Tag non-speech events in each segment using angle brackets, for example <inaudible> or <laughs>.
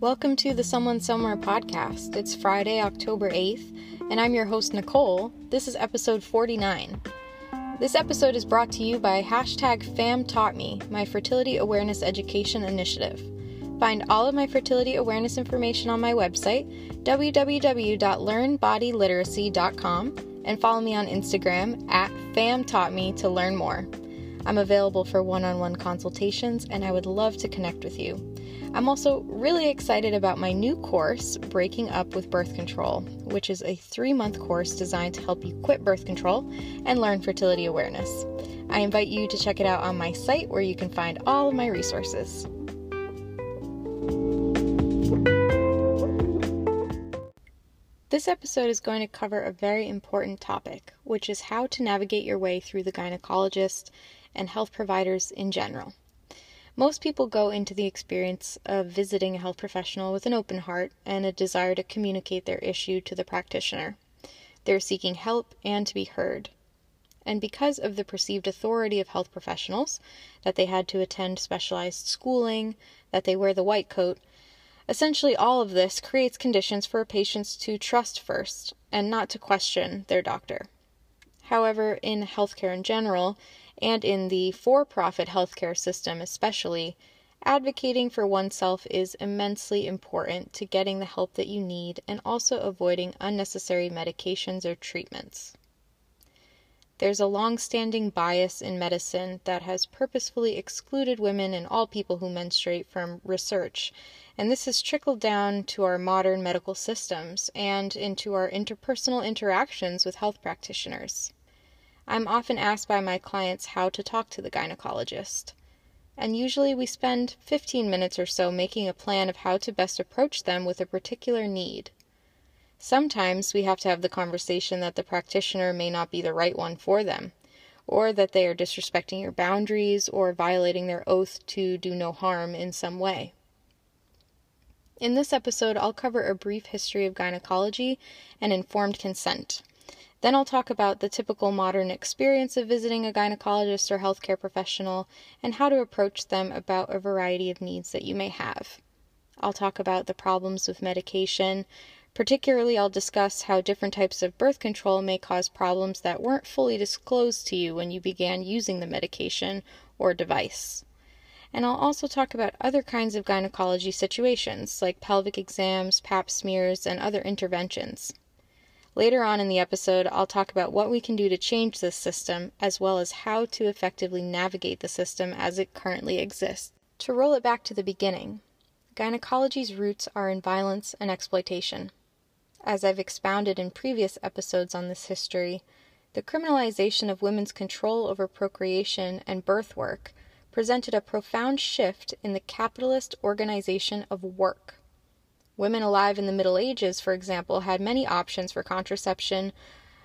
Welcome to the Someone Somewhere podcast. It's Friday, October 8th, and I'm your host, Nicole. This is episode 49. This episode is brought to you by hashtag FamTaughtMe, my fertility awareness education initiative. Find all of my fertility awareness information on my website, www.learnbodyliteracy.com, and follow me on Instagram at FamTaughtMe to learn more. I'm available for one on one consultations, and I would love to connect with you. I'm also really excited about my new course, Breaking Up with Birth Control, which is a three month course designed to help you quit birth control and learn fertility awareness. I invite you to check it out on my site where you can find all of my resources. This episode is going to cover a very important topic, which is how to navigate your way through the gynecologist and health providers in general. Most people go into the experience of visiting a health professional with an open heart and a desire to communicate their issue to the practitioner. They're seeking help and to be heard. And because of the perceived authority of health professionals, that they had to attend specialized schooling, that they wear the white coat, essentially all of this creates conditions for patients to trust first and not to question their doctor. However, in healthcare in general, and in the for profit healthcare system especially, advocating for oneself is immensely important to getting the help that you need and also avoiding unnecessary medications or treatments. There's a long standing bias in medicine that has purposefully excluded women and all people who menstruate from research, and this has trickled down to our modern medical systems and into our interpersonal interactions with health practitioners. I'm often asked by my clients how to talk to the gynecologist. And usually we spend 15 minutes or so making a plan of how to best approach them with a particular need. Sometimes we have to have the conversation that the practitioner may not be the right one for them, or that they are disrespecting your boundaries or violating their oath to do no harm in some way. In this episode, I'll cover a brief history of gynecology and informed consent. Then I'll talk about the typical modern experience of visiting a gynecologist or healthcare professional and how to approach them about a variety of needs that you may have. I'll talk about the problems with medication. Particularly, I'll discuss how different types of birth control may cause problems that weren't fully disclosed to you when you began using the medication or device. And I'll also talk about other kinds of gynecology situations, like pelvic exams, pap smears, and other interventions. Later on in the episode, I'll talk about what we can do to change this system, as well as how to effectively navigate the system as it currently exists. To roll it back to the beginning, gynecology's roots are in violence and exploitation. As I've expounded in previous episodes on this history, the criminalization of women's control over procreation and birth work presented a profound shift in the capitalist organization of work. Women alive in the Middle Ages, for example, had many options for contraception,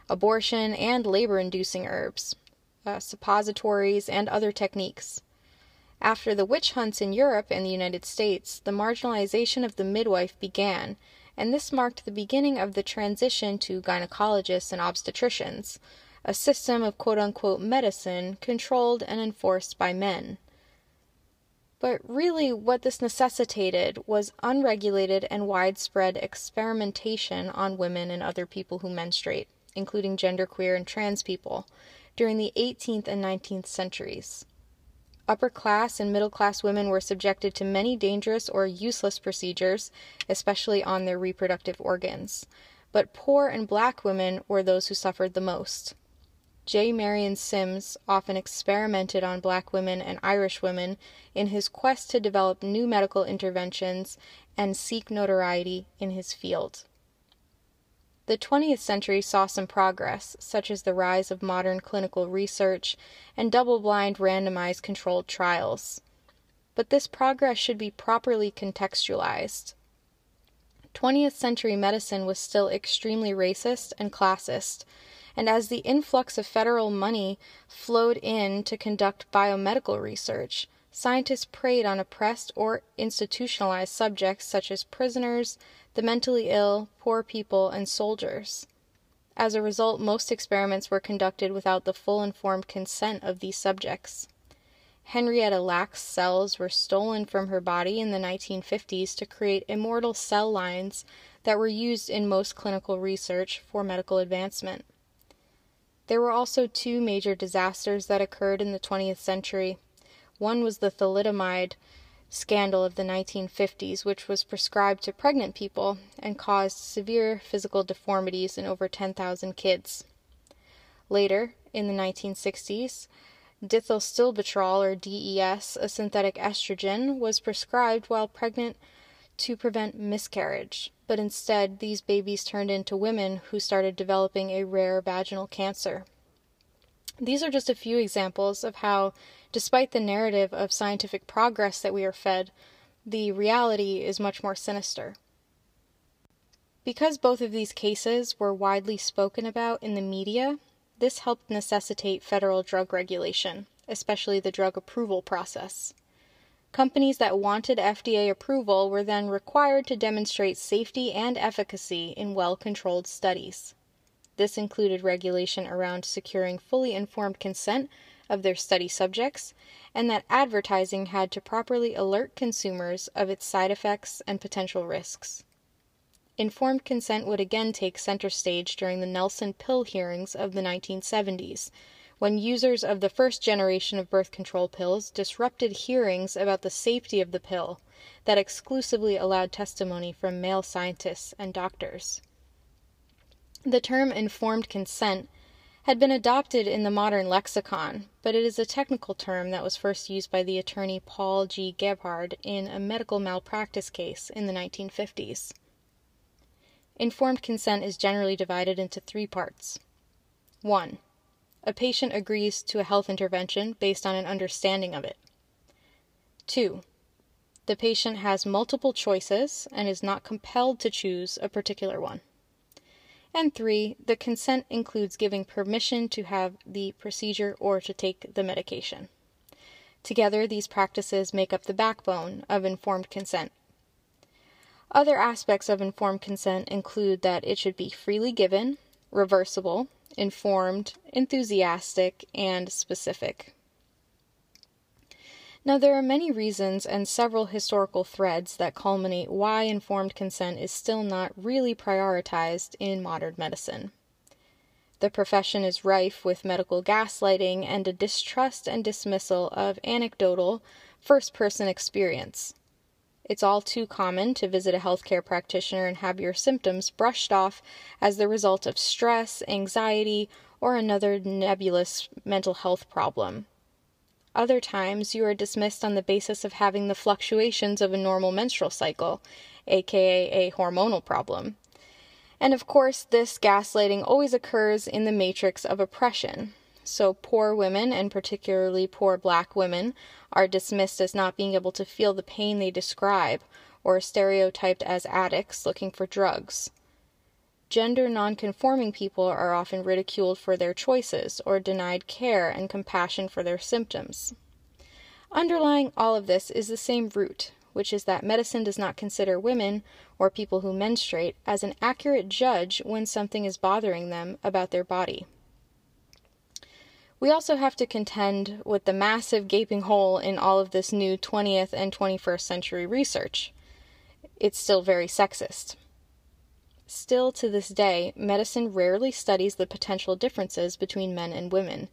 abortion, and labor inducing herbs, uh, suppositories, and other techniques. After the witch hunts in Europe and the United States, the marginalization of the midwife began, and this marked the beginning of the transition to gynecologists and obstetricians, a system of quote unquote medicine controlled and enforced by men. But really, what this necessitated was unregulated and widespread experimentation on women and other people who menstruate, including genderqueer and trans people, during the 18th and 19th centuries. Upper class and middle class women were subjected to many dangerous or useless procedures, especially on their reproductive organs. But poor and black women were those who suffered the most. J. Marion Sims often experimented on black women and Irish women in his quest to develop new medical interventions and seek notoriety in his field. The 20th century saw some progress, such as the rise of modern clinical research and double blind randomized controlled trials. But this progress should be properly contextualized. 20th century medicine was still extremely racist and classist and as the influx of federal money flowed in to conduct biomedical research, scientists preyed on oppressed or institutionalized subjects such as prisoners, the mentally ill, poor people, and soldiers. As a result, most experiments were conducted without the full informed consent of these subjects. Henrietta Lacks cells were stolen from her body in the 1950s to create immortal cell lines that were used in most clinical research for medical advancement. There were also two major disasters that occurred in the 20th century. One was the thalidomide scandal of the 1950s, which was prescribed to pregnant people and caused severe physical deformities in over 10,000 kids. Later, in the 1960s, diethylstilbestrol, or DES, a synthetic estrogen, was prescribed while pregnant to prevent miscarriage, but instead these babies turned into women who started developing a rare vaginal cancer. These are just a few examples of how, despite the narrative of scientific progress that we are fed, the reality is much more sinister. Because both of these cases were widely spoken about in the media, this helped necessitate federal drug regulation, especially the drug approval process. Companies that wanted FDA approval were then required to demonstrate safety and efficacy in well controlled studies. This included regulation around securing fully informed consent of their study subjects, and that advertising had to properly alert consumers of its side effects and potential risks. Informed consent would again take center stage during the Nelson pill hearings of the 1970s, when users of the first generation of birth control pills disrupted hearings about the safety of the pill that exclusively allowed testimony from male scientists and doctors. The term informed consent had been adopted in the modern lexicon, but it is a technical term that was first used by the attorney Paul G. Gebhard in a medical malpractice case in the 1950s. Informed consent is generally divided into three parts. 1. A patient agrees to a health intervention based on an understanding of it. 2. The patient has multiple choices and is not compelled to choose a particular one. And three, the consent includes giving permission to have the procedure or to take the medication. Together, these practices make up the backbone of informed consent. Other aspects of informed consent include that it should be freely given, reversible, informed, enthusiastic, and specific. Now, there are many reasons and several historical threads that culminate why informed consent is still not really prioritized in modern medicine. The profession is rife with medical gaslighting and a distrust and dismissal of anecdotal, first person experience. It's all too common to visit a healthcare practitioner and have your symptoms brushed off as the result of stress, anxiety, or another nebulous mental health problem. Other times, you are dismissed on the basis of having the fluctuations of a normal menstrual cycle, aka a hormonal problem. And of course, this gaslighting always occurs in the matrix of oppression. So, poor women, and particularly poor black women, are dismissed as not being able to feel the pain they describe, or stereotyped as addicts looking for drugs. Gender nonconforming people are often ridiculed for their choices or denied care and compassion for their symptoms. Underlying all of this is the same root, which is that medicine does not consider women or people who menstruate as an accurate judge when something is bothering them about their body. We also have to contend with the massive gaping hole in all of this new 20th and 21st century research. It's still very sexist. Still to this day, medicine rarely studies the potential differences between men and women,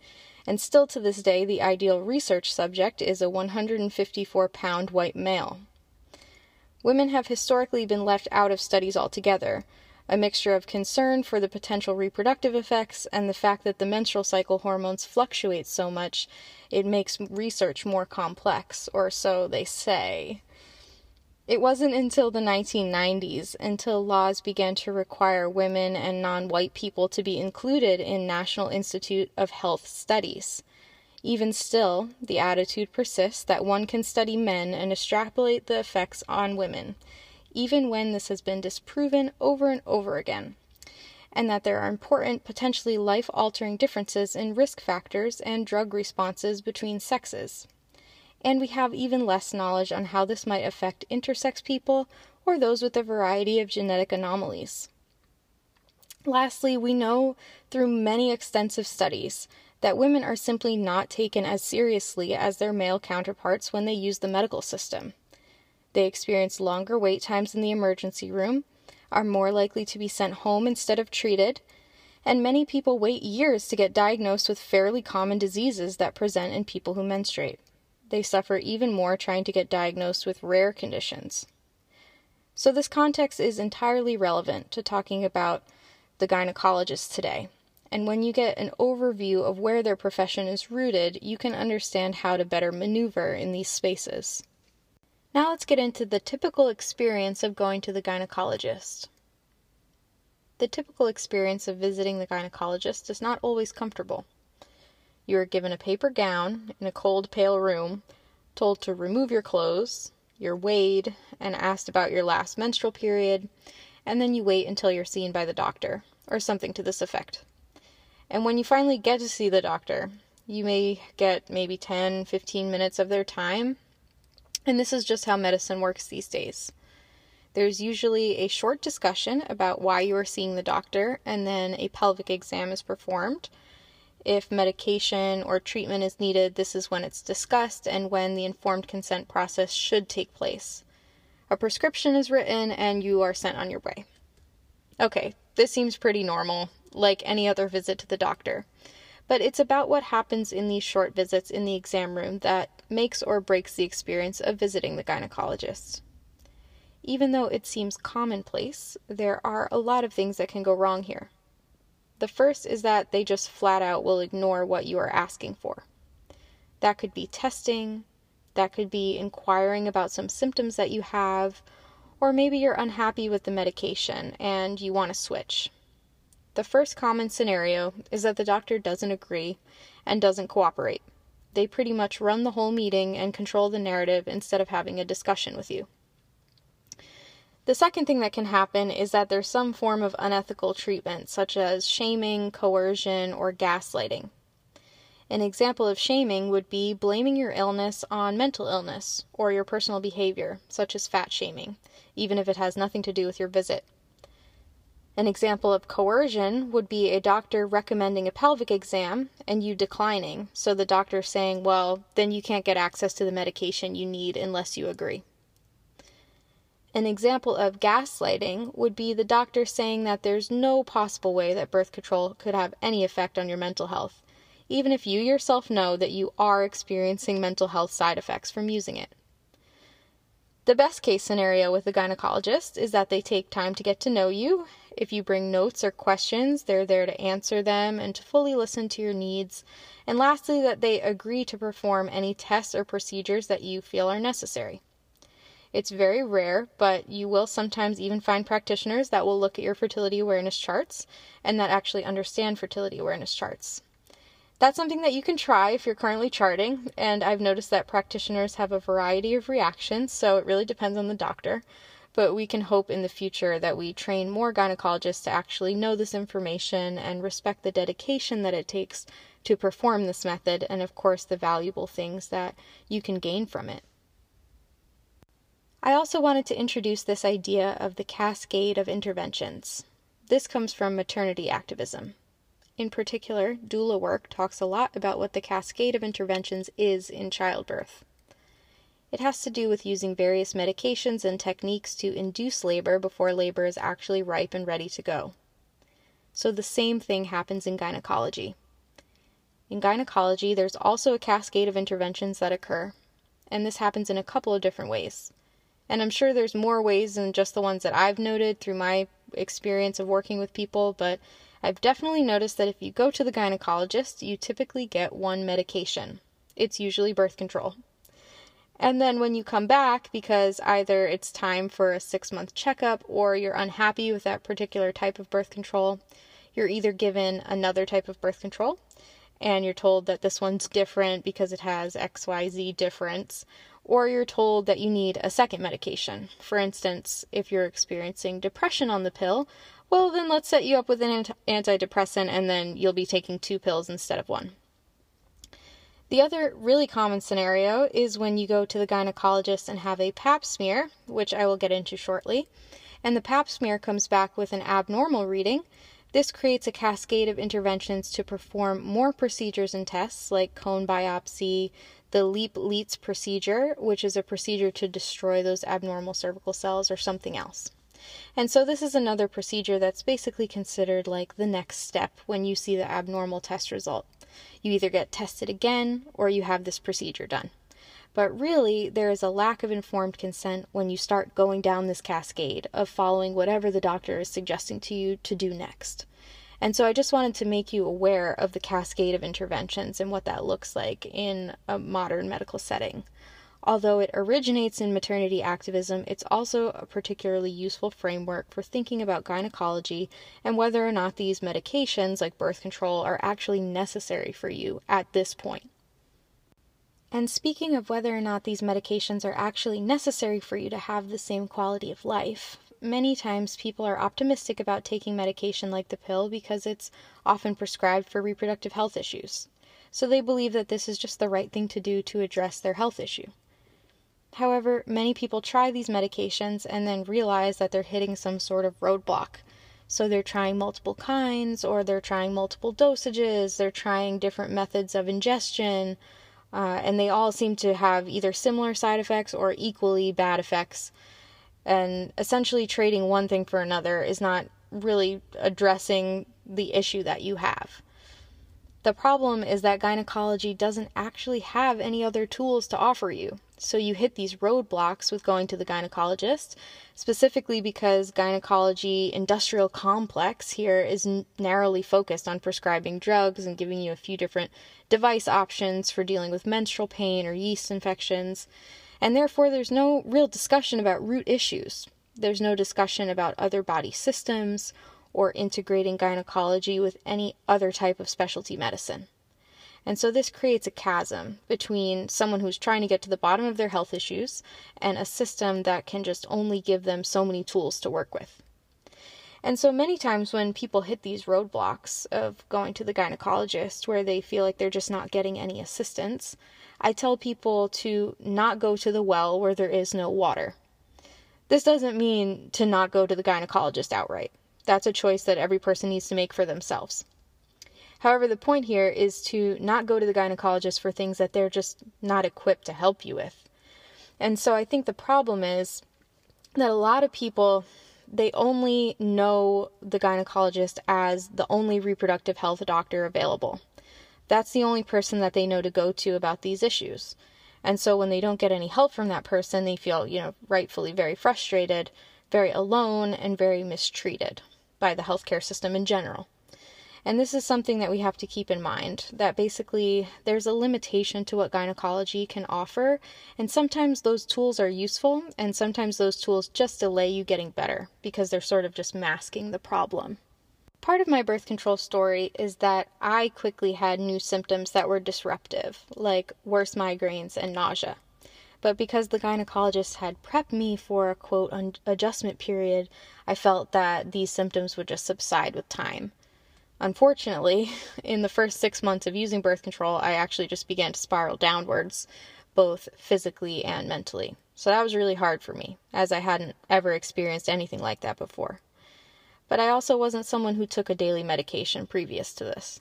and still to this day, the ideal research subject is a 154 pound white male. Women have historically been left out of studies altogether, a mixture of concern for the potential reproductive effects and the fact that the menstrual cycle hormones fluctuate so much, it makes research more complex, or so they say. It wasn't until the 1990s until laws began to require women and non white people to be included in National Institute of Health studies. Even still, the attitude persists that one can study men and extrapolate the effects on women, even when this has been disproven over and over again, and that there are important, potentially life altering differences in risk factors and drug responses between sexes and we have even less knowledge on how this might affect intersex people or those with a variety of genetic anomalies. Lastly, we know through many extensive studies that women are simply not taken as seriously as their male counterparts when they use the medical system. They experience longer wait times in the emergency room, are more likely to be sent home instead of treated, and many people wait years to get diagnosed with fairly common diseases that present in people who menstruate. They suffer even more trying to get diagnosed with rare conditions. So, this context is entirely relevant to talking about the gynecologist today. And when you get an overview of where their profession is rooted, you can understand how to better maneuver in these spaces. Now let's get into the typical experience of going to the gynecologist. The typical experience of visiting the gynecologist is not always comfortable. You are given a paper gown in a cold, pale room, told to remove your clothes, you're weighed and asked about your last menstrual period, and then you wait until you're seen by the doctor, or something to this effect. And when you finally get to see the doctor, you may get maybe 10, 15 minutes of their time, and this is just how medicine works these days. There's usually a short discussion about why you are seeing the doctor, and then a pelvic exam is performed. If medication or treatment is needed, this is when it's discussed and when the informed consent process should take place. A prescription is written and you are sent on your way. Okay, this seems pretty normal, like any other visit to the doctor. But it's about what happens in these short visits in the exam room that makes or breaks the experience of visiting the gynecologist. Even though it seems commonplace, there are a lot of things that can go wrong here. The first is that they just flat out will ignore what you are asking for. That could be testing, that could be inquiring about some symptoms that you have, or maybe you're unhappy with the medication and you want to switch. The first common scenario is that the doctor doesn't agree and doesn't cooperate. They pretty much run the whole meeting and control the narrative instead of having a discussion with you. The second thing that can happen is that there's some form of unethical treatment, such as shaming, coercion, or gaslighting. An example of shaming would be blaming your illness on mental illness or your personal behavior, such as fat shaming, even if it has nothing to do with your visit. An example of coercion would be a doctor recommending a pelvic exam and you declining, so the doctor saying, well, then you can't get access to the medication you need unless you agree. An example of gaslighting would be the doctor saying that there's no possible way that birth control could have any effect on your mental health, even if you yourself know that you are experiencing mental health side effects from using it. The best case scenario with a gynecologist is that they take time to get to know you if you bring notes or questions, they're there to answer them and to fully listen to your needs. And lastly, that they agree to perform any tests or procedures that you feel are necessary. It's very rare, but you will sometimes even find practitioners that will look at your fertility awareness charts and that actually understand fertility awareness charts. That's something that you can try if you're currently charting, and I've noticed that practitioners have a variety of reactions, so it really depends on the doctor but we can hope in the future that we train more gynecologists to actually know this information and respect the dedication that it takes to perform this method and, of course, the valuable things that you can gain from it. I also wanted to introduce this idea of the cascade of interventions. This comes from maternity activism. In particular, doula work talks a lot about what the cascade of interventions is in childbirth. It has to do with using various medications and techniques to induce labor before labor is actually ripe and ready to go. So the same thing happens in gynecology. In gynecology, there's also a cascade of interventions that occur, and this happens in a couple of different ways. And I'm sure there's more ways than just the ones that I've noted through my experience of working with people, but I've definitely noticed that if you go to the gynecologist, you typically get one medication. It's usually birth control. And then when you come back, because either it's time for a six month checkup or you're unhappy with that particular type of birth control, you're either given another type of birth control and you're told that this one's different because it has XYZ difference, or you're told that you need a second medication. For instance, if you're experiencing depression on the pill, well, then let's set you up with an antidepressant and then you'll be taking two pills instead of one. The other really common scenario is when you go to the gynecologist and have a pap smear, which I will get into shortly, and the pap smear comes back with an abnormal reading This creates a cascade of interventions to perform more procedures and tests like cone biopsy, the LEEP LLETZ procedure, which is a procedure to destroy those abnormal cervical cells, or something else. And so, this is another procedure that's basically considered like the next step when you see the abnormal test result. You either get tested again or you have this procedure done. But really, there is a lack of informed consent when you start going down this cascade of following whatever the doctor is suggesting to you to do next. And so I just wanted to make you aware of the cascade of interventions and what that looks like in a modern medical setting. Although it originates in maternity activism, it's also a particularly useful framework for thinking about gynecology and whether or not these medications, like birth control, are actually necessary for you at this point. And speaking of whether or not these medications are actually necessary for you to have the same quality of life, many times people are optimistic about taking medication like the pill because it's often prescribed for reproductive health issues. So they believe that this is just the right thing to do to address their health issue. However, many people try these medications and then realize that they're hitting some sort of roadblock. So they're trying multiple kinds, or they're trying multiple dosages, they're trying different methods of ingestion, uh, and they all seem to have either similar side effects or equally bad effects and essentially trading one thing for another is not really addressing the issue that you have. The problem is that gynecology doesn't actually have any other tools to offer you. So you hit these roadblocks with going to the gynecologist, specifically because gynecology industrial complex here is narrowly focused on prescribing drugs and giving you a few different device options for dealing with menstrual pain or yeast infections and therefore there's no real discussion about root issues. There's no discussion about other body systems or integrating gynecology with any other type of specialty medicine. And so this creates a chasm between someone who's trying to get to the bottom of their health issues and a system that can just only give them so many tools to work with. And so many times when people hit these roadblocks of going to the gynecologist where they feel like they're just not getting any assistance, I tell people to not go to the well where there is no water. This doesn't mean to not go to the gynecologist outright. That's a choice that every person needs to make for themselves. However, the point here is to not go to the gynecologist for things that they're just not equipped to help you with. And so I think the problem is that a lot of people they only know the gynecologist as the only reproductive health doctor available. That's the only person that they know to go to about these issues. And so when they don't get any help from that person, they feel, you know, rightfully very frustrated, very alone, and very mistreated by the healthcare system in general. And this is something that we have to keep in mind that basically there's a limitation to what gynecology can offer, and sometimes those tools are useful, and sometimes those tools just delay you getting better because they're sort of just masking the problem. Part of my birth control story is that I quickly had new symptoms that were disruptive, like worse migraines and nausea. But because the gynecologist had prepped me for a quote adjustment period, I felt that these symptoms would just subside with time. Unfortunately, <laughs> in the first six months of using birth control, I actually just began to spiral downwards, both physically and mentally. So that was really hard for me, as I hadn't ever experienced anything like that before but I also wasn't someone who took a daily medication previous to this.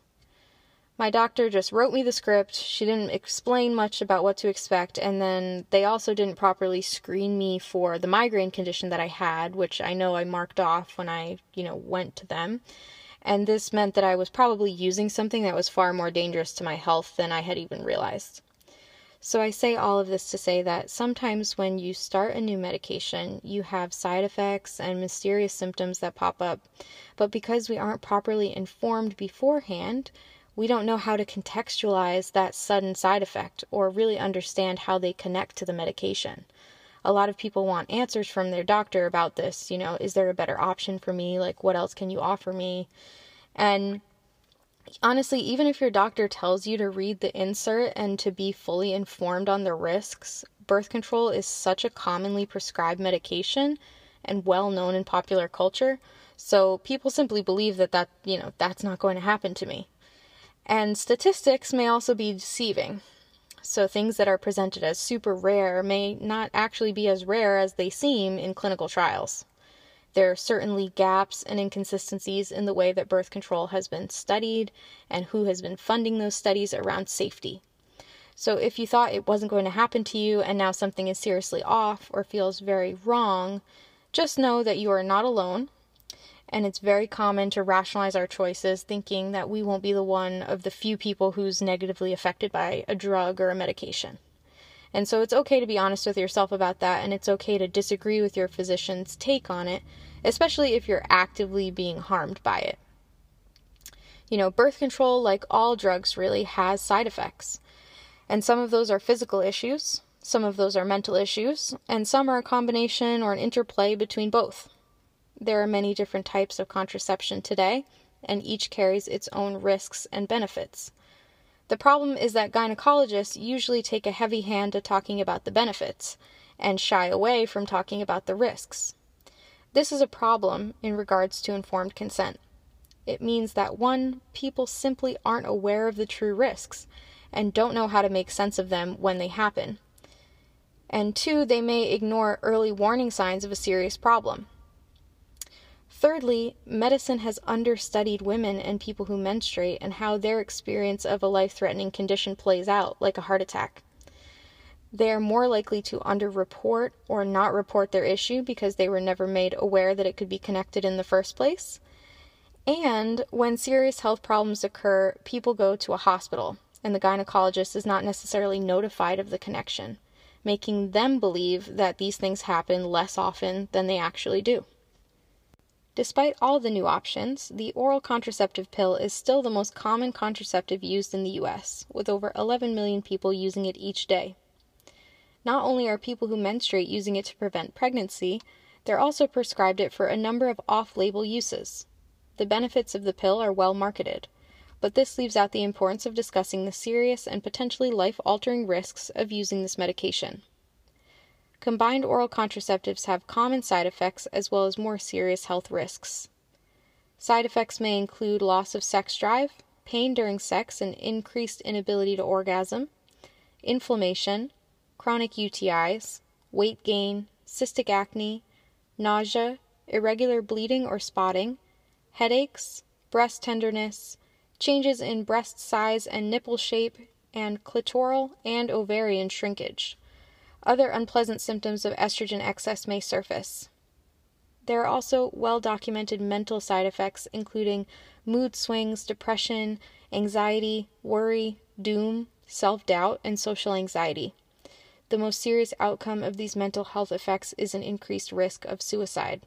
My doctor just wrote me the script. She didn't explain much about what to expect, and then they also didn't properly screen me for the migraine condition that I had, which I know I marked off when I, you know, went to them. And this meant that I was probably using something that was far more dangerous to my health than I had even realized. So I say all of this to say that sometimes when you start a new medication, you have side effects and mysterious symptoms that pop up. But because we aren't properly informed beforehand, we don't know how to contextualize that sudden side effect or really understand how they connect to the medication. A lot of people want answers from their doctor about this. You know, is there a better option for me? Like, what else can you offer me? And honestly, even if your doctor tells you to read the insert and to be fully informed on the risks, birth control is such a commonly prescribed medication and well known in popular culture. So people simply believe that that, you know, that's not going to happen to me. And statistics may also be deceiving. So things that are presented as super rare may not actually be as rare as they seem in clinical trials. There are certainly gaps and inconsistencies in the way that birth control has been studied and who has been funding those studies around safety. So, if you thought it wasn't going to happen to you and now something is seriously off or feels very wrong, just know that you are not alone. And it's very common to rationalize our choices thinking that we won't be the one of the few people who's negatively affected by a drug or a medication. And so it's okay to be honest with yourself about that, and it's okay to disagree with your physician's take on it, especially if you're actively being harmed by it. You know, birth control, like all drugs, really has side effects. And some of those are physical issues, some of those are mental issues, and some are a combination or an interplay between both. There are many different types of contraception today, and each carries its own risks and benefits. The problem is that gynecologists usually take a heavy hand to talking about the benefits and shy away from talking about the risks. This is a problem in regards to informed consent. It means that one, people simply aren't aware of the true risks and don't know how to make sense of them when they happen. And two, they may ignore early warning signs of a serious problem. Thirdly, medicine has understudied women and people who menstruate and how their experience of a life threatening condition plays out, like a heart attack. They are more likely to underreport or not report their issue because they were never made aware that it could be connected in the first place. And when serious health problems occur, people go to a hospital, and the gynecologist is not necessarily notified of the connection, making them believe that these things happen less often than they actually do. Despite all the new options, the oral contraceptive pill is still the most common contraceptive used in the US, with over 11 million people using it each day. Not only are people who menstruate using it to prevent pregnancy, they're also prescribed it for a number of off label uses. The benefits of the pill are well marketed, but this leaves out the importance of discussing the serious and potentially life altering risks of using this medication. Combined oral contraceptives have common side effects as well as more serious health risks. Side effects may include loss of sex drive, pain during sex and increased inability to orgasm, inflammation, chronic UTIs, weight gain, cystic acne, nausea, irregular bleeding or spotting, headaches, breast tenderness, changes in breast size and nipple shape, and clitoral and ovarian shrinkage. Other unpleasant symptoms of estrogen excess may surface. There are also well documented mental side effects, including mood swings, depression, anxiety, worry, doom, self doubt, and social anxiety. The most serious outcome of these mental health effects is an increased risk of suicide.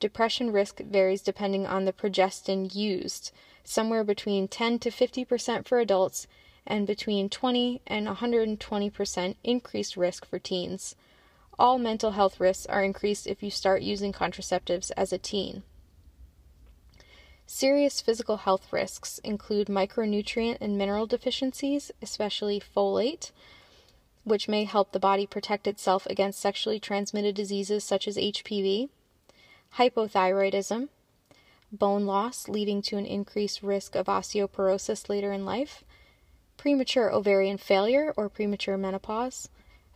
Depression risk varies depending on the progestin used, somewhere between 10 to 50% for adults and between 20 and 120% increased risk for teens. All mental health risks are increased if you start using contraceptives as a teen. Serious physical health risks include micronutrient and mineral deficiencies, especially folate, which may help the body protect itself against sexually transmitted diseases such as HPV, hypothyroidism, bone loss leading to an increased risk of osteoporosis later in life, premature ovarian failure or premature menopause,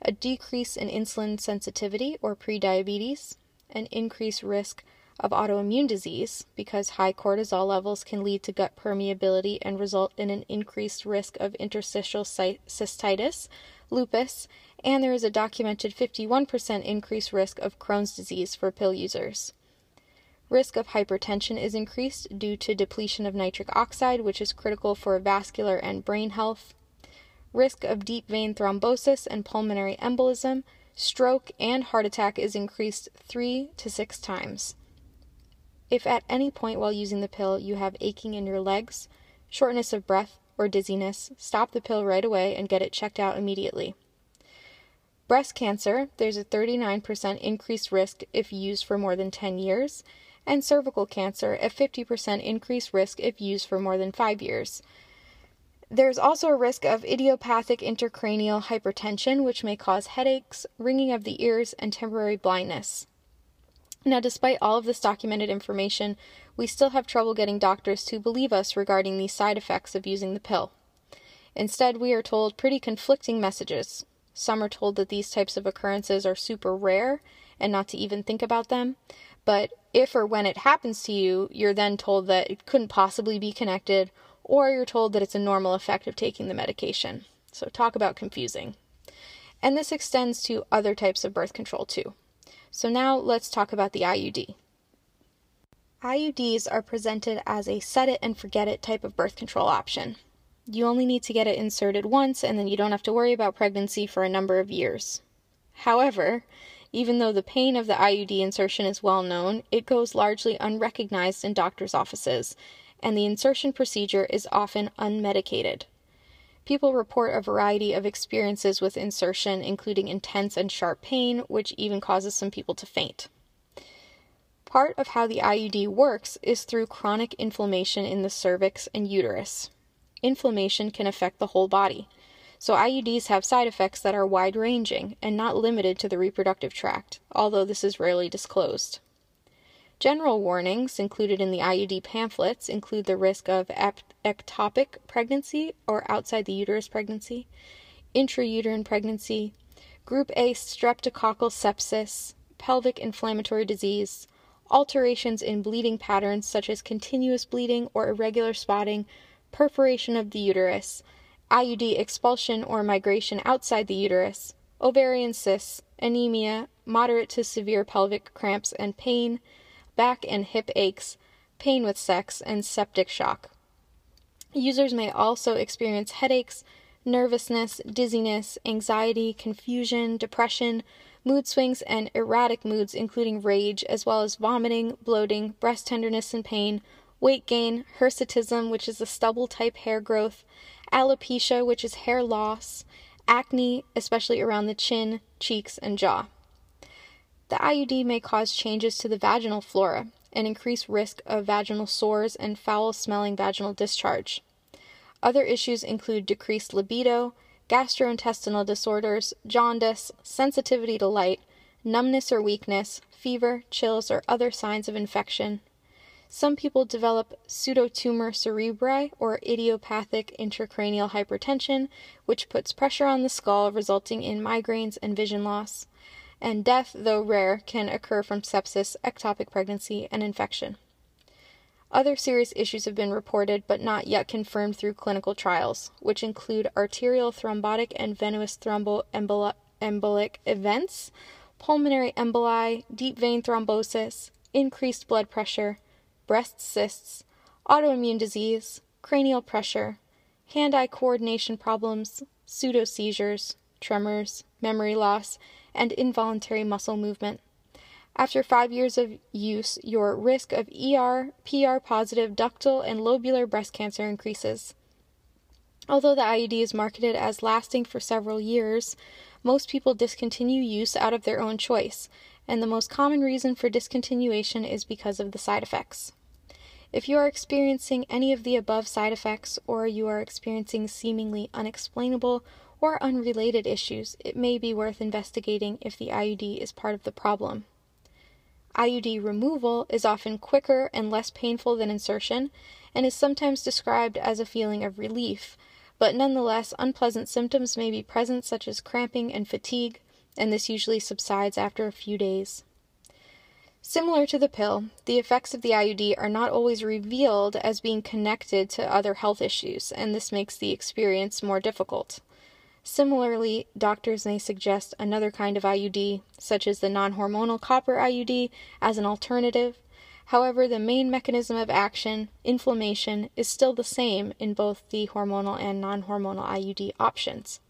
a decrease in insulin sensitivity or prediabetes, an increased risk of autoimmune disease because high cortisol levels can lead to gut permeability and result in an increased risk of interstitial cystitis, lupus, and there is a documented 51% increased risk of Crohn's disease for pill users. Risk of hypertension is increased due to depletion of nitric oxide, which is critical for vascular and brain health. Risk of deep vein thrombosis and pulmonary embolism, stroke, and heart attack is increased three to six times. If at any point while using the pill you have aching in your legs, shortness of breath, or dizziness, stop the pill right away and get it checked out immediately. Breast cancer, there's a 39% increased risk if used for more than 10 years, and cervical cancer, a 50% increased risk if used for more than five years. There's also a risk of idiopathic intracranial hypertension, which may cause headaches, ringing of the ears, and temporary blindness. Now, despite all of this documented information, we still have trouble getting doctors to believe us regarding these side effects of using the pill. Instead, we are told pretty conflicting messages. Some are told that these types of occurrences are super rare and not to even think about them, But if or when it happens to you, you're then told that it couldn't possibly be connected, or you're told that it's a normal effect of taking the medication. So, talk about confusing. And this extends to other types of birth control too. So, now let's talk about the IUD. IUDs are presented as a set it and forget it type of birth control option. You only need to get it inserted once, and then you don't have to worry about pregnancy for a number of years. However, even though the pain of the IUD insertion is well known, it goes largely unrecognized in doctors' offices, and the insertion procedure is often unmedicated. People report a variety of experiences with insertion, including intense and sharp pain, which even causes some people to faint. Part of how the IUD works is through chronic inflammation in the cervix and uterus. Inflammation can affect the whole body. So IUDs have side effects that are wide ranging and not limited to the reproductive tract, although this is rarely disclosed. General warnings included in the IUD pamphlets include the risk of ectopic pregnancy or outside the uterus pregnancy, intrauterine pregnancy, group A streptococcal sepsis, pelvic inflammatory disease, alterations in bleeding patterns such as continuous bleeding or irregular spotting, perforation of the uterus, IUD expulsion or migration outside the uterus, ovarian cysts, anemia, moderate to severe pelvic cramps and pain, back and hip aches, pain with sex, and septic shock. Users may also experience headaches, nervousness, dizziness, anxiety, confusion, depression, mood swings, and erratic moods, including rage, as well as vomiting, bloating, breast tenderness and pain, weight gain, hirsutism, which is a stubble type hair growth, alopecia, which is hair loss, acne, especially around the chin, cheeks, and jaw. The IUD may cause changes to the vaginal flora and increase risk of vaginal sores and foul smelling vaginal discharge. Other issues include decreased libido, gastrointestinal disorders, jaundice, sensitivity to light, numbness or weakness, fever, chills, or other signs of infection, some people develop pseudotumor cerebri or idiopathic intracranial hypertension, which puts pressure on the skull, resulting in migraines and vision loss. And death, though rare, can occur from sepsis, ectopic pregnancy, and infection. Other serious issues have been reported but not yet confirmed through clinical trials, which include arterial thrombotic and venous thromboembolic events, pulmonary emboli, deep vein thrombosis, increased blood pressure, breast cysts, autoimmune disease, cranial pressure, hand eye coordination problems, pseudo seizures, tremors, memory loss, and involuntary muscle movement. After five years of use, your risk of ER, PR positive ductal and lobular breast cancer increases. Although the IUD is marketed as lasting for several years, most people discontinue use out of their own choice, and the most common reason for discontinuation is because of the side effects. If you are experiencing any of the above side effects or you are experiencing seemingly unexplainable or unrelated issues, it may be worth investigating if the IUD is part of the problem. IUD removal is often quicker and less painful than insertion and is sometimes described as a feeling of relief, but nonetheless, unpleasant symptoms may be present, such as cramping and fatigue, and this usually subsides after a few days. Similar to the pill, the effects of the IUD are not always revealed as being connected to other health issues, and this makes the experience more difficult. Similarly, doctors may suggest another kind of IUD, such as the non hormonal copper IUD, as an alternative. However, the main mechanism of action, inflammation, is still the same in both the hormonal and non hormonal IUD options.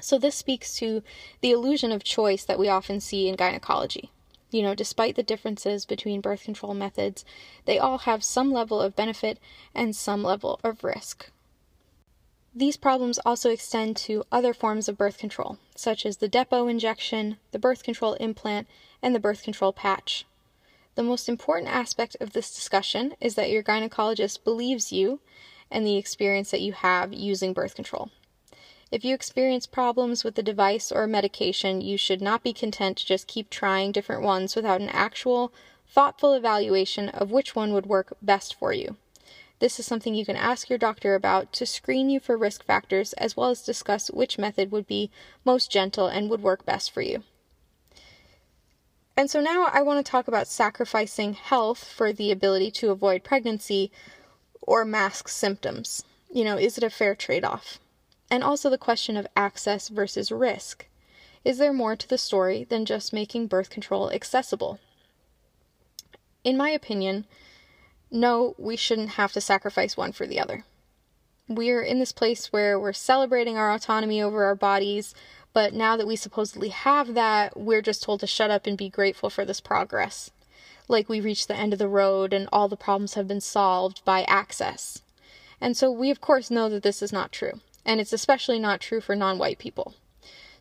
So, this speaks to the illusion of choice that we often see in gynecology. You know, despite the differences between birth control methods, they all have some level of benefit and some level of risk. These problems also extend to other forms of birth control, such as the depot injection, the birth control implant, and the birth control patch. The most important aspect of this discussion is that your gynecologist believes you and the experience that you have using birth control. If you experience problems with the device or medication, you should not be content to just keep trying different ones without an actual, thoughtful evaluation of which one would work best for you. This is something you can ask your doctor about to screen you for risk factors as well as discuss which method would be most gentle and would work best for you. And so now I want to talk about sacrificing health for the ability to avoid pregnancy or mask symptoms. You know, is it a fair trade off? And also the question of access versus risk. Is there more to the story than just making birth control accessible? In my opinion, no, we shouldn't have to sacrifice one for the other. We're in this place where we're celebrating our autonomy over our bodies, but now that we supposedly have that, we're just told to shut up and be grateful for this progress. Like we reached the end of the road and all the problems have been solved by access. And so we, of course, know that this is not true. And it's especially not true for non white people.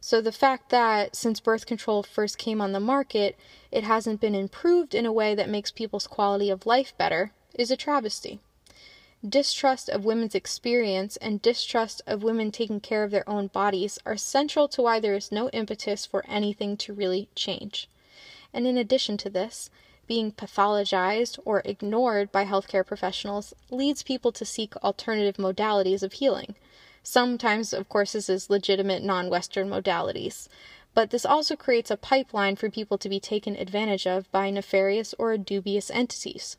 So the fact that since birth control first came on the market, it hasn't been improved in a way that makes people's quality of life better is a travesty. Distrust of women's experience and distrust of women taking care of their own bodies are central to why there is no impetus for anything to really change. And in addition to this, being pathologized or ignored by healthcare professionals leads people to seek alternative modalities of healing Sometimes, of course, this is legitimate non Western modalities. But this also creates a pipeline for people to be taken advantage of by nefarious or dubious entities.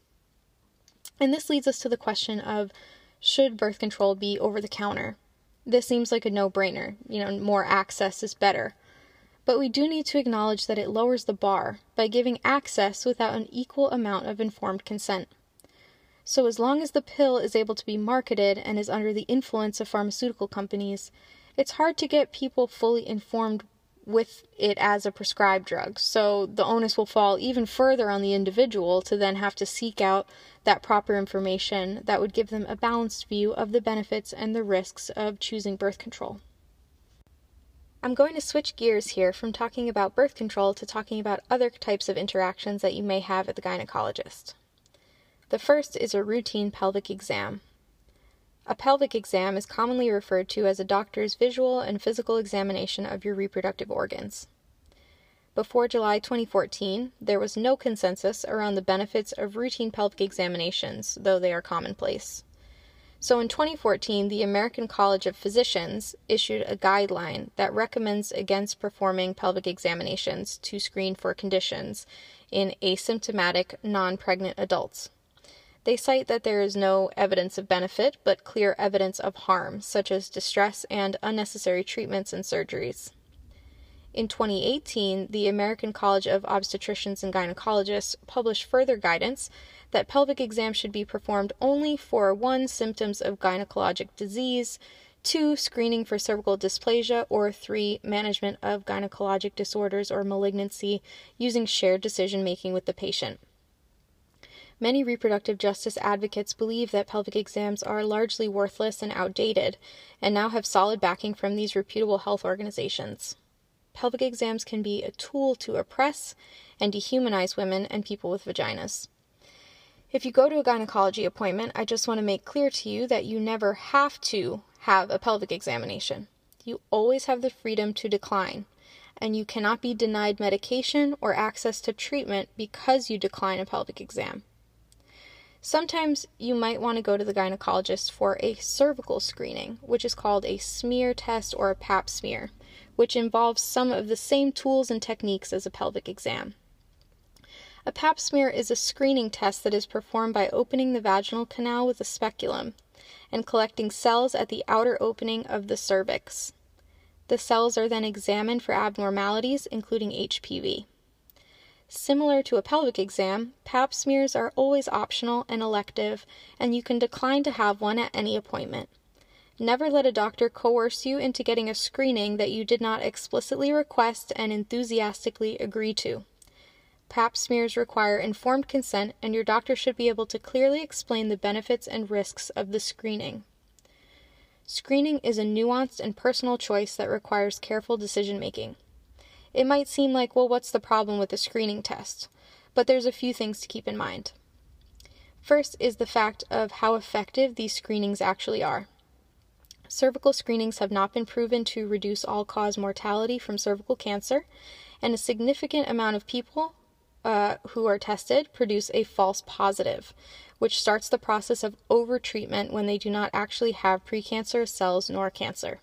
And this leads us to the question of should birth control be over the counter? This seems like a no brainer. You know, more access is better. But we do need to acknowledge that it lowers the bar by giving access without an equal amount of informed consent. So, as long as the pill is able to be marketed and is under the influence of pharmaceutical companies, it's hard to get people fully informed with it as a prescribed drug. So, the onus will fall even further on the individual to then have to seek out that proper information that would give them a balanced view of the benefits and the risks of choosing birth control. I'm going to switch gears here from talking about birth control to talking about other types of interactions that you may have at the gynecologist. The first is a routine pelvic exam. A pelvic exam is commonly referred to as a doctor's visual and physical examination of your reproductive organs. Before July 2014, there was no consensus around the benefits of routine pelvic examinations, though they are commonplace. So in 2014, the American College of Physicians issued a guideline that recommends against performing pelvic examinations to screen for conditions in asymptomatic non pregnant adults. They cite that there is no evidence of benefit, but clear evidence of harm, such as distress and unnecessary treatments and surgeries. In 2018, the American College of Obstetricians and Gynecologists published further guidance that pelvic exams should be performed only for one, symptoms of gynecologic disease, two, screening for cervical dysplasia, or three, management of gynecologic disorders or malignancy using shared decision making with the patient. Many reproductive justice advocates believe that pelvic exams are largely worthless and outdated, and now have solid backing from these reputable health organizations. Pelvic exams can be a tool to oppress and dehumanize women and people with vaginas. If you go to a gynecology appointment, I just want to make clear to you that you never have to have a pelvic examination. You always have the freedom to decline, and you cannot be denied medication or access to treatment because you decline a pelvic exam. Sometimes you might want to go to the gynecologist for a cervical screening, which is called a smear test or a pap smear, which involves some of the same tools and techniques as a pelvic exam. A pap smear is a screening test that is performed by opening the vaginal canal with a speculum and collecting cells at the outer opening of the cervix. The cells are then examined for abnormalities, including HPV. Similar to a pelvic exam, pap smears are always optional and elective, and you can decline to have one at any appointment. Never let a doctor coerce you into getting a screening that you did not explicitly request and enthusiastically agree to. Pap smears require informed consent, and your doctor should be able to clearly explain the benefits and risks of the screening. Screening is a nuanced and personal choice that requires careful decision making. It might seem like, well, what's the problem with the screening test? But there's a few things to keep in mind. First is the fact of how effective these screenings actually are. Cervical screenings have not been proven to reduce all cause mortality from cervical cancer, and a significant amount of people uh, who are tested produce a false positive, which starts the process of overtreatment when they do not actually have precancerous cells nor cancer.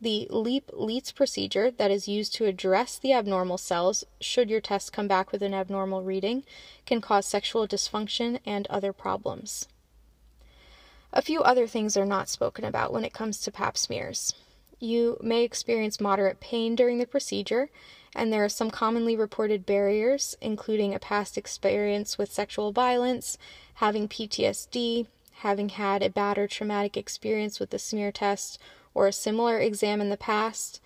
The LEEP LLETZ procedure that is used to address the abnormal cells, should your test come back with an abnormal reading, can cause sexual dysfunction and other problems. A few other things are not spoken about when it comes to pap smears. You may experience moderate pain during the procedure, and there are some commonly reported barriers, including a past experience with sexual violence, having PTSD, having had a bad or traumatic experience with the smear test, or a similar exam in the past,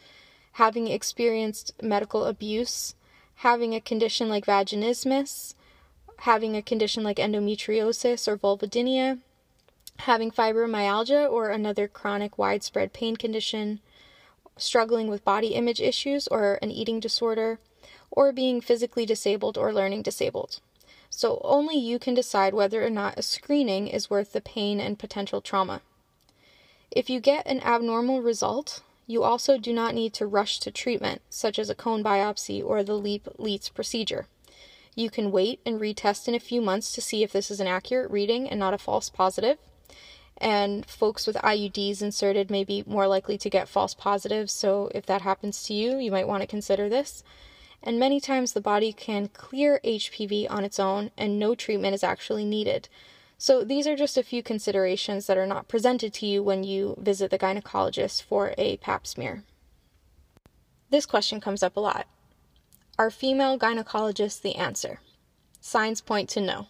having experienced medical abuse, having a condition like vaginismus, having a condition like endometriosis or vulvodynia, having fibromyalgia or another chronic widespread pain condition, struggling with body image issues or an eating disorder, or being physically disabled or learning disabled. So only you can decide whether or not a screening is worth the pain and potential trauma. If you get an abnormal result, you also do not need to rush to treatment, such as a cone biopsy or the LEEP LLETZ procedure. You can wait and retest in a few months to see if this is an accurate reading and not a false positive. And folks with IUDs inserted may be more likely to get false positives, so if that happens to you, you might want to consider this. And many times the body can clear HPV on its own, and no treatment is actually needed. So, these are just a few considerations that are not presented to you when you visit the gynecologist for a pap smear. This question comes up a lot Are female gynecologists the answer? Signs point to no.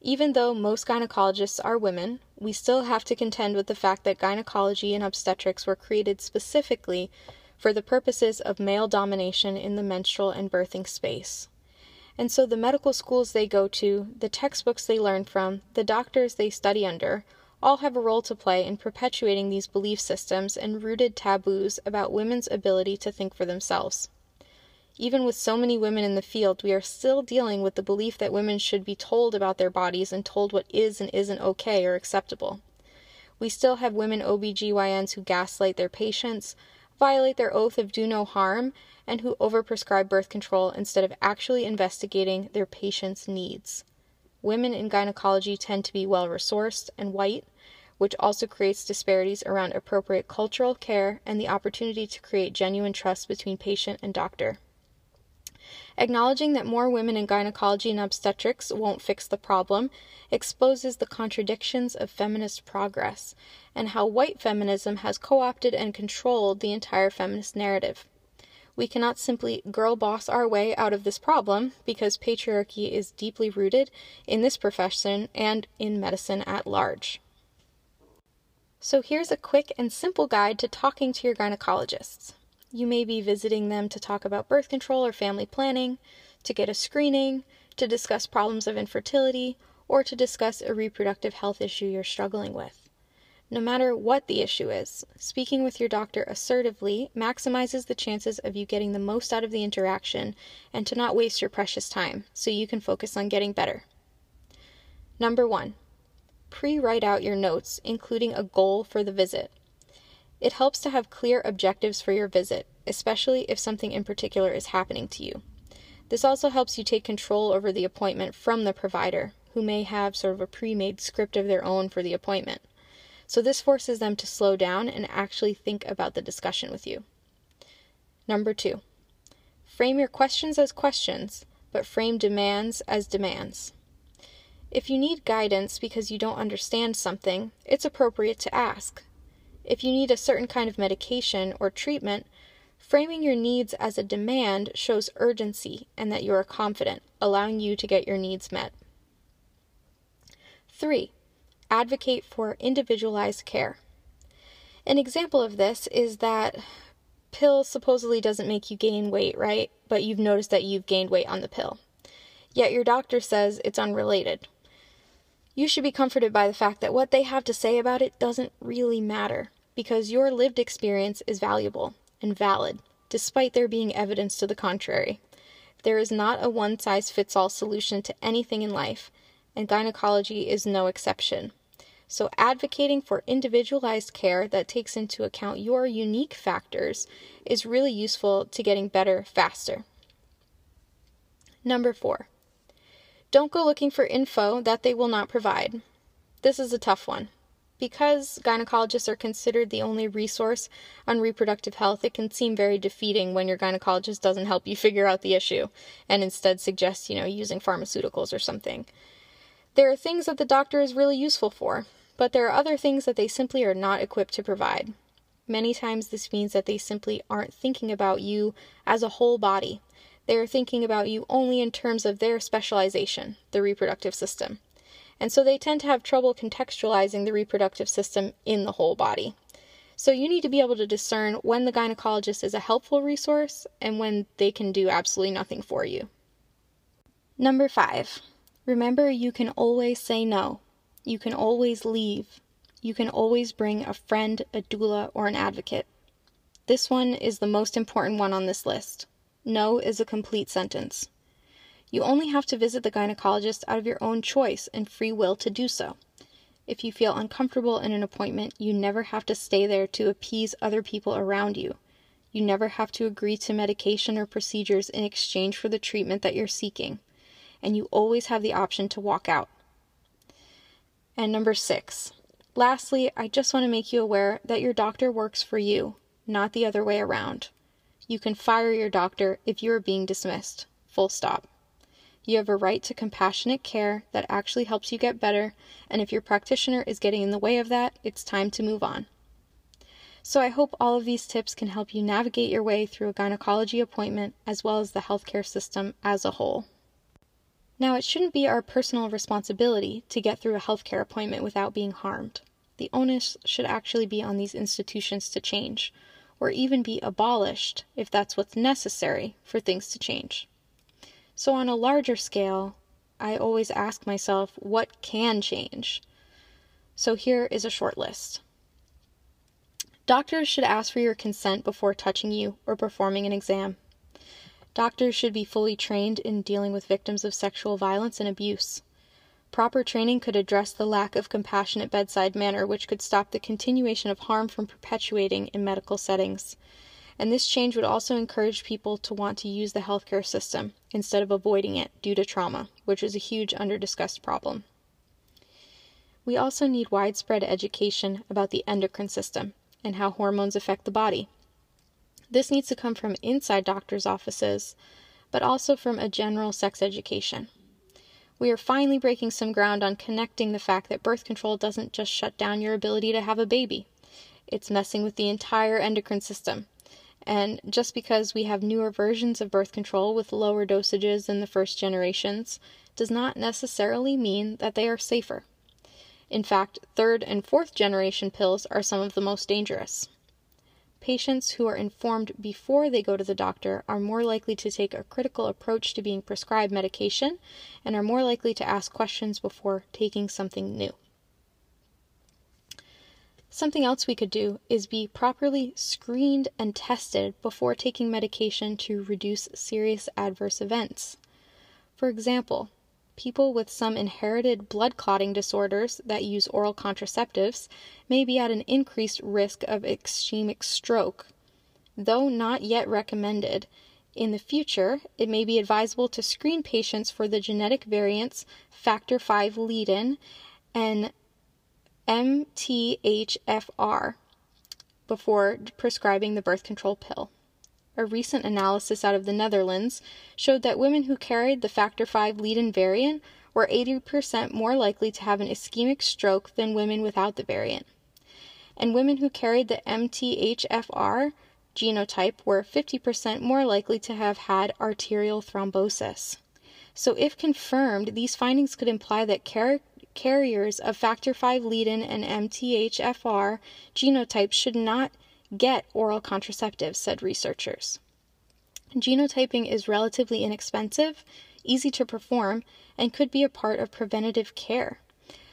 Even though most gynecologists are women, we still have to contend with the fact that gynecology and obstetrics were created specifically for the purposes of male domination in the menstrual and birthing space. And so the medical schools they go to, the textbooks they learn from, the doctors they study under, all have a role to play in perpetuating these belief systems and rooted taboos about women's ability to think for themselves. Even with so many women in the field, we are still dealing with the belief that women should be told about their bodies and told what is and isn't okay or acceptable. We still have women OBGYNs who gaslight their patients, violate their oath of do no harm, and who overprescribe birth control instead of actually investigating their patients' needs. Women in gynecology tend to be well resourced and white, which also creates disparities around appropriate cultural care and the opportunity to create genuine trust between patient and doctor. Acknowledging that more women in gynecology and obstetrics won't fix the problem exposes the contradictions of feminist progress and how white feminism has co opted and controlled the entire feminist narrative. We cannot simply girl boss our way out of this problem because patriarchy is deeply rooted in this profession and in medicine at large. So, here's a quick and simple guide to talking to your gynecologists. You may be visiting them to talk about birth control or family planning, to get a screening, to discuss problems of infertility, or to discuss a reproductive health issue you're struggling with. No matter what the issue is, speaking with your doctor assertively maximizes the chances of you getting the most out of the interaction and to not waste your precious time so you can focus on getting better. Number one, pre write out your notes, including a goal for the visit. It helps to have clear objectives for your visit, especially if something in particular is happening to you. This also helps you take control over the appointment from the provider, who may have sort of a pre made script of their own for the appointment. So this forces them to slow down and actually think about the discussion with you. Number two, frame your questions as questions, but frame demands as demands. If you need guidance because you don't understand something, it's appropriate to ask. If you need a certain kind of medication or treatment, framing your needs as a demand shows urgency and that you are confident, allowing you to get your needs met. 3 advocate for individualized care. An example of this is that pill supposedly doesn't make you gain weight, right? But you've noticed that you've gained weight on the pill. Yet your doctor says it's unrelated. You should be comforted by the fact that what they have to say about it doesn't really matter because your lived experience is valuable and valid, despite there being evidence to the contrary. There is not a one size fits all solution to anything in life, and gynecology is no exception. So, advocating for individualized care that takes into account your unique factors is really useful to getting better faster. Number four, don't go looking for info that they will not provide. This is a tough one Because gynecologists are considered the only resource on reproductive health, it can seem very defeating when your gynecologist doesn't help you figure out the issue and instead suggests, you know, using pharmaceuticals or something. There are things that the doctor is really useful for, but there are other things that they simply are not equipped to provide. Many times, this means that they simply aren't thinking about you as a whole body. They are thinking about you only in terms of their specialization, the reproductive system. And so they tend to have trouble contextualizing the reproductive system in the whole body. So you need to be able to discern when the gynecologist is a helpful resource and when they can do absolutely nothing for you. Number five, remember you can always say no. You can always leave. You can always bring a friend, a doula, or an advocate. This one is the most important one on this list. No is a complete sentence. You only have to visit the gynecologist out of your own choice and free will to do so. If you feel uncomfortable in an appointment, you never have to stay there to appease other people around you. You never have to agree to medication or procedures in exchange for the treatment that you're seeking. And you always have the option to walk out. And number six, lastly, I just want to make you aware that your doctor works for you, not the other way around. You can fire your doctor if you are being dismissed. Full stop. You have a right to compassionate care that actually helps you get better, and if your practitioner is getting in the way of that, it's time to move on. So I hope all of these tips can help you navigate your way through a gynecology appointment as well as the healthcare system as a whole. Now, it shouldn't be our personal responsibility to get through a healthcare appointment without being harmed. The onus should actually be on these institutions to change, or even be abolished if that's what's necessary for things to change. So, on a larger scale, I always ask myself, what can change? So, here is a short list. Doctors should ask for your consent before touching you or performing an exam. Doctors should be fully trained in dealing with victims of sexual violence and abuse. Proper training could address the lack of compassionate bedside manner, which could stop the continuation of harm from perpetuating in medical settings and this change would also encourage people to want to use the healthcare system instead of avoiding it due to trauma, which is a huge under-discussed problem. We also need widespread education about the endocrine system and how hormones affect the body. This needs to come from inside doctors' offices, but also from a general sex education. We are finally breaking some ground on connecting the fact that birth control doesn't just shut down your ability to have a baby. It's messing with the entire endocrine system, and just because we have newer versions of birth control with lower dosages than the first generations does not necessarily mean that they are safer. In fact, third and fourth generation pills are some of the most dangerous. Patients who are informed before they go to the doctor are more likely to take a critical approach to being prescribed medication and are more likely to ask questions before taking something new. Something else we could do is be properly screened and tested before taking medication to reduce serious adverse events. For example, people with some inherited blood clotting disorders that use oral contraceptives may be at an increased risk of ischemic stroke. Though not yet recommended, in the future, it may be advisable to screen patients for the genetic variants factor V Leiden and MTHFR before prescribing the birth control pill. A recent analysis out of the Netherlands showed that women who carried the factor V Leiden variant were 80% more likely to have an ischemic stroke than women without the variant. And women who carried the MTHFR genotype were 50% more likely to have had arterial thrombosis. So, if confirmed, these findings could imply that carriers of factor V Leiden and MTHFR genotypes should not get oral contraceptives, said researchers. Genotyping is relatively inexpensive, easy to perform, and could be a part of preventative care.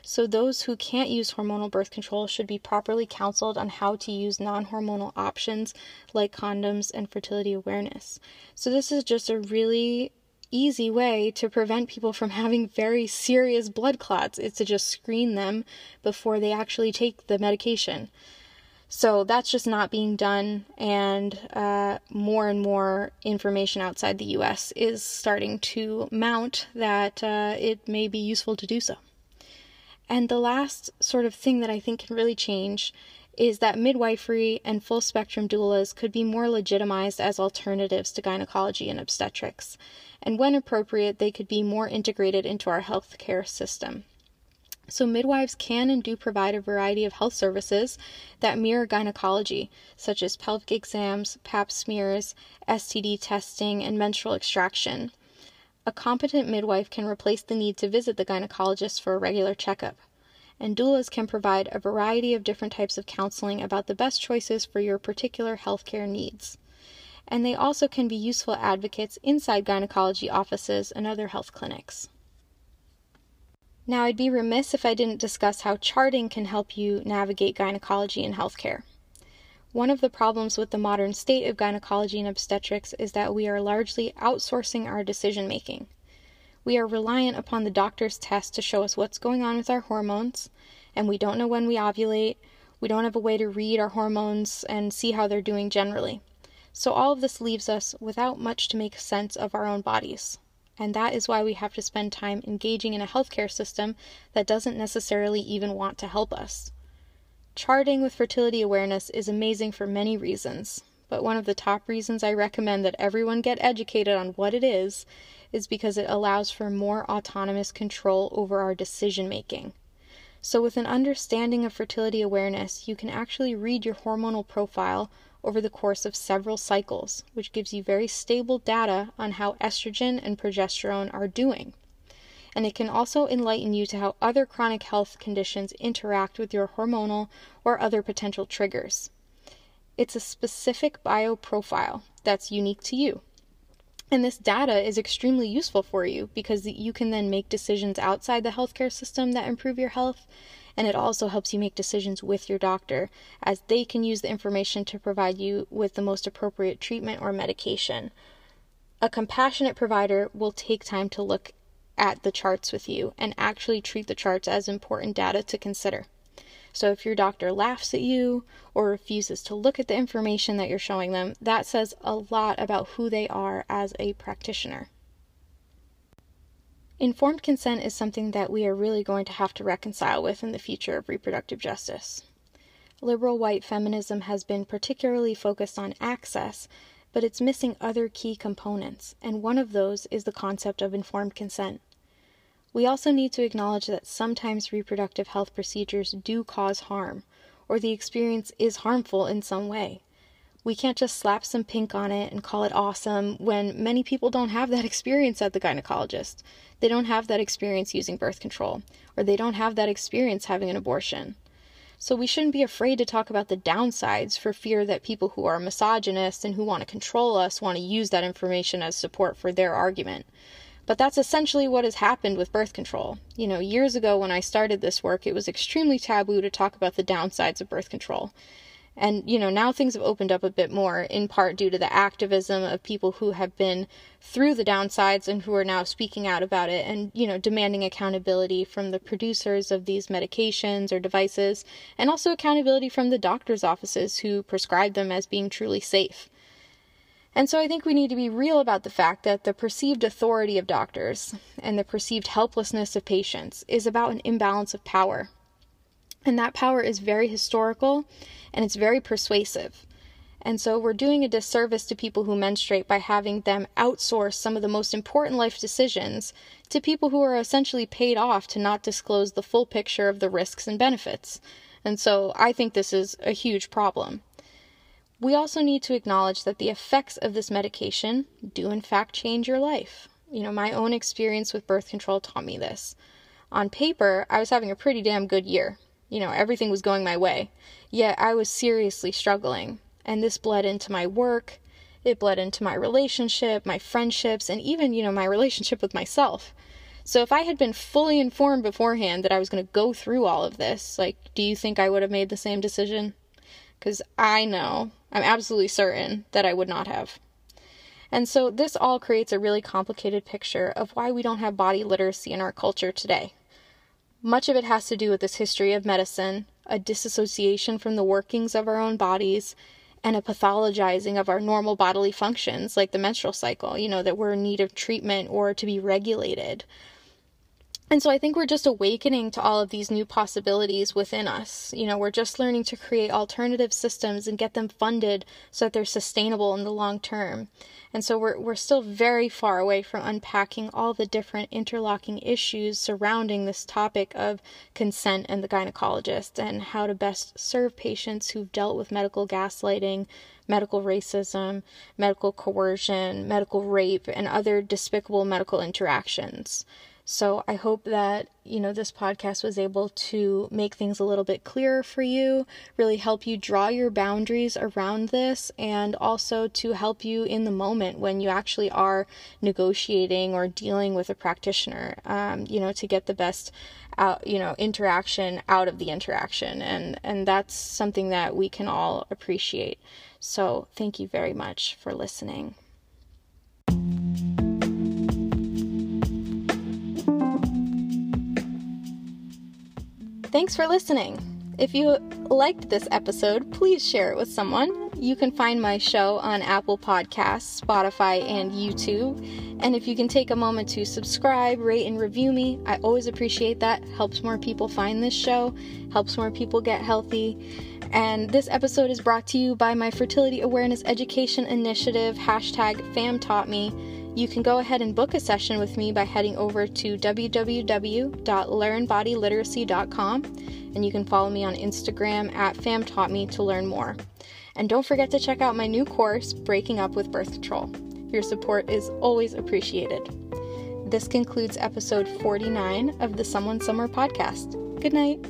So, those who can't use hormonal birth control should be properly counseled on how to use non hormonal options like condoms and fertility awareness. So, this is just a really easy way to prevent people from having very serious blood clots is to just screen them before they actually take the medication. So that's just not being done, and uh, more and more information outside the US is starting to mount that uh, it may be useful to do so. And the last sort of thing that I think can really change is that midwifery and full spectrum doulas could be more legitimized as alternatives to gynecology and obstetrics. And when appropriate, they could be more integrated into our healthcare system. So, midwives can and do provide a variety of health services that mirror gynecology, such as pelvic exams, pap smears, STD testing, and menstrual extraction. A competent midwife can replace the need to visit the gynecologist for a regular checkup. And doulas can provide a variety of different types of counseling about the best choices for your particular healthcare needs. And they also can be useful advocates inside gynecology offices and other health clinics. Now, I'd be remiss if I didn't discuss how charting can help you navigate gynecology and healthcare. One of the problems with the modern state of gynecology and obstetrics is that we are largely outsourcing our decision making. We are reliant upon the doctor's test to show us what's going on with our hormones, and we don't know when we ovulate. We don't have a way to read our hormones and see how they're doing generally. So, all of this leaves us without much to make sense of our own bodies. And that is why we have to spend time engaging in a healthcare system that doesn't necessarily even want to help us. Charting with fertility awareness is amazing for many reasons, but one of the top reasons I recommend that everyone get educated on what it is is because it allows for more autonomous control over our decision making. So, with an understanding of fertility awareness, you can actually read your hormonal profile over the course of several cycles, which gives you very stable data on how estrogen and progesterone are doing. And it can also enlighten you to how other chronic health conditions interact with your hormonal or other potential triggers. It's a specific bioprofile that's unique to you. And this data is extremely useful for you because you can then make decisions outside the healthcare system that improve your health and it also helps you make decisions with your doctor as they can use the information to provide you with the most appropriate treatment or medication. A compassionate provider will take time to look at the charts with you and actually treat the charts as important data to consider. So if your doctor laughs at you or refuses to look at the information that you're showing them, that says a lot about who they are as a practitioner. Informed consent is something that we are really going to have to reconcile with in the future of reproductive justice. Liberal white feminism has been particularly focused on access, but it's missing other key components, and one of those is the concept of informed consent. We also need to acknowledge that sometimes reproductive health procedures do cause harm, or the experience is harmful in some way. We can't just slap some pink on it and call it awesome when many people don't have that <laughs> experience at the gynecologist. They don't have that experience using birth control, or they don't have that experience having an abortion. So we shouldn't be afraid to talk about the downsides for fear that people who are misogynist and who want to control us want to use that information as support for their argument. But that's essentially what has happened with birth control. You know, years ago when I started this work, it was extremely taboo to talk about the downsides of birth control. And, you know, now things have opened up a bit more, in part due to the activism of people who have been through the downsides and who are now speaking out about it and, you know, demanding accountability from the producers of these medications or devices, and also accountability from the doctor's offices who prescribe them as being truly safe. And so I think we need to be real about the fact that the perceived authority of doctors and the perceived helplessness of patients is about an imbalance of power and that power is very historical and it's very persuasive. And so we're doing a disservice to people who menstruate by having them outsource some of the most important life decisions to people who are essentially paid off to not disclose the full picture of the risks and benefits. And so I think this is a huge problem. We also need to acknowledge that the effects of this medication do, in fact, change your life. You know, my own experience with birth control taught me this. On paper, I was having a pretty damn good year. You know, everything was going my way. Yet I was seriously struggling. And this bled into my work, it bled into my relationship, my friendships, and even, you know, my relationship with myself. So if I had been fully informed beforehand that I was going to go through all of this, like, do you think I would have made the same decision? Because I know, I'm absolutely certain that I would not have. And so this all creates a really complicated picture of why we don't have body literacy in our culture today. Much of it has to do with this history of medicine, a disassociation from the workings of our own bodies, and a pathologizing of our normal bodily functions, like the menstrual cycle, you know, that we're in need of treatment or to be regulated. And so I think we're just awakening to all of these new possibilities within us. You know, we're just learning to create alternative systems and get them funded so that they're sustainable in the long term. And so we're, we're still very far away from unpacking all the different interlocking issues surrounding this topic of consent and the gynecologist and how to best serve patients who've dealt with medical gaslighting, medical racism, medical coercion, medical rape, and other despicable medical interactions. So I hope that, you know, this podcast was able to make things a little bit clearer for you, really help you draw your boundaries around this, and also to help you in the moment when you actually are negotiating or dealing with a practitioner, um, you know, to get the best out, you know, interaction out of the interaction. And, and that's something that we can all appreciate. So thank you very much for listening. Thanks for listening. If you liked this episode, please share it with someone. You can find my show on Apple Podcasts, Spotify, and YouTube. And if you can take a moment to subscribe, rate, and review me, I always appreciate that. Helps more people find this show, helps more people get healthy. And this episode is brought to you by my fertility awareness education initiative, hashtag FamTaughtMe. You can go ahead and book a session with me by heading over to www.learnbodyliteracy.com and you can follow me on Instagram at FamTaughtMe to learn more. And don't forget to check out my new course, Breaking Up with Birth Control. Your support is always appreciated. This concludes episode 49 of the Someone Summer podcast. Good night.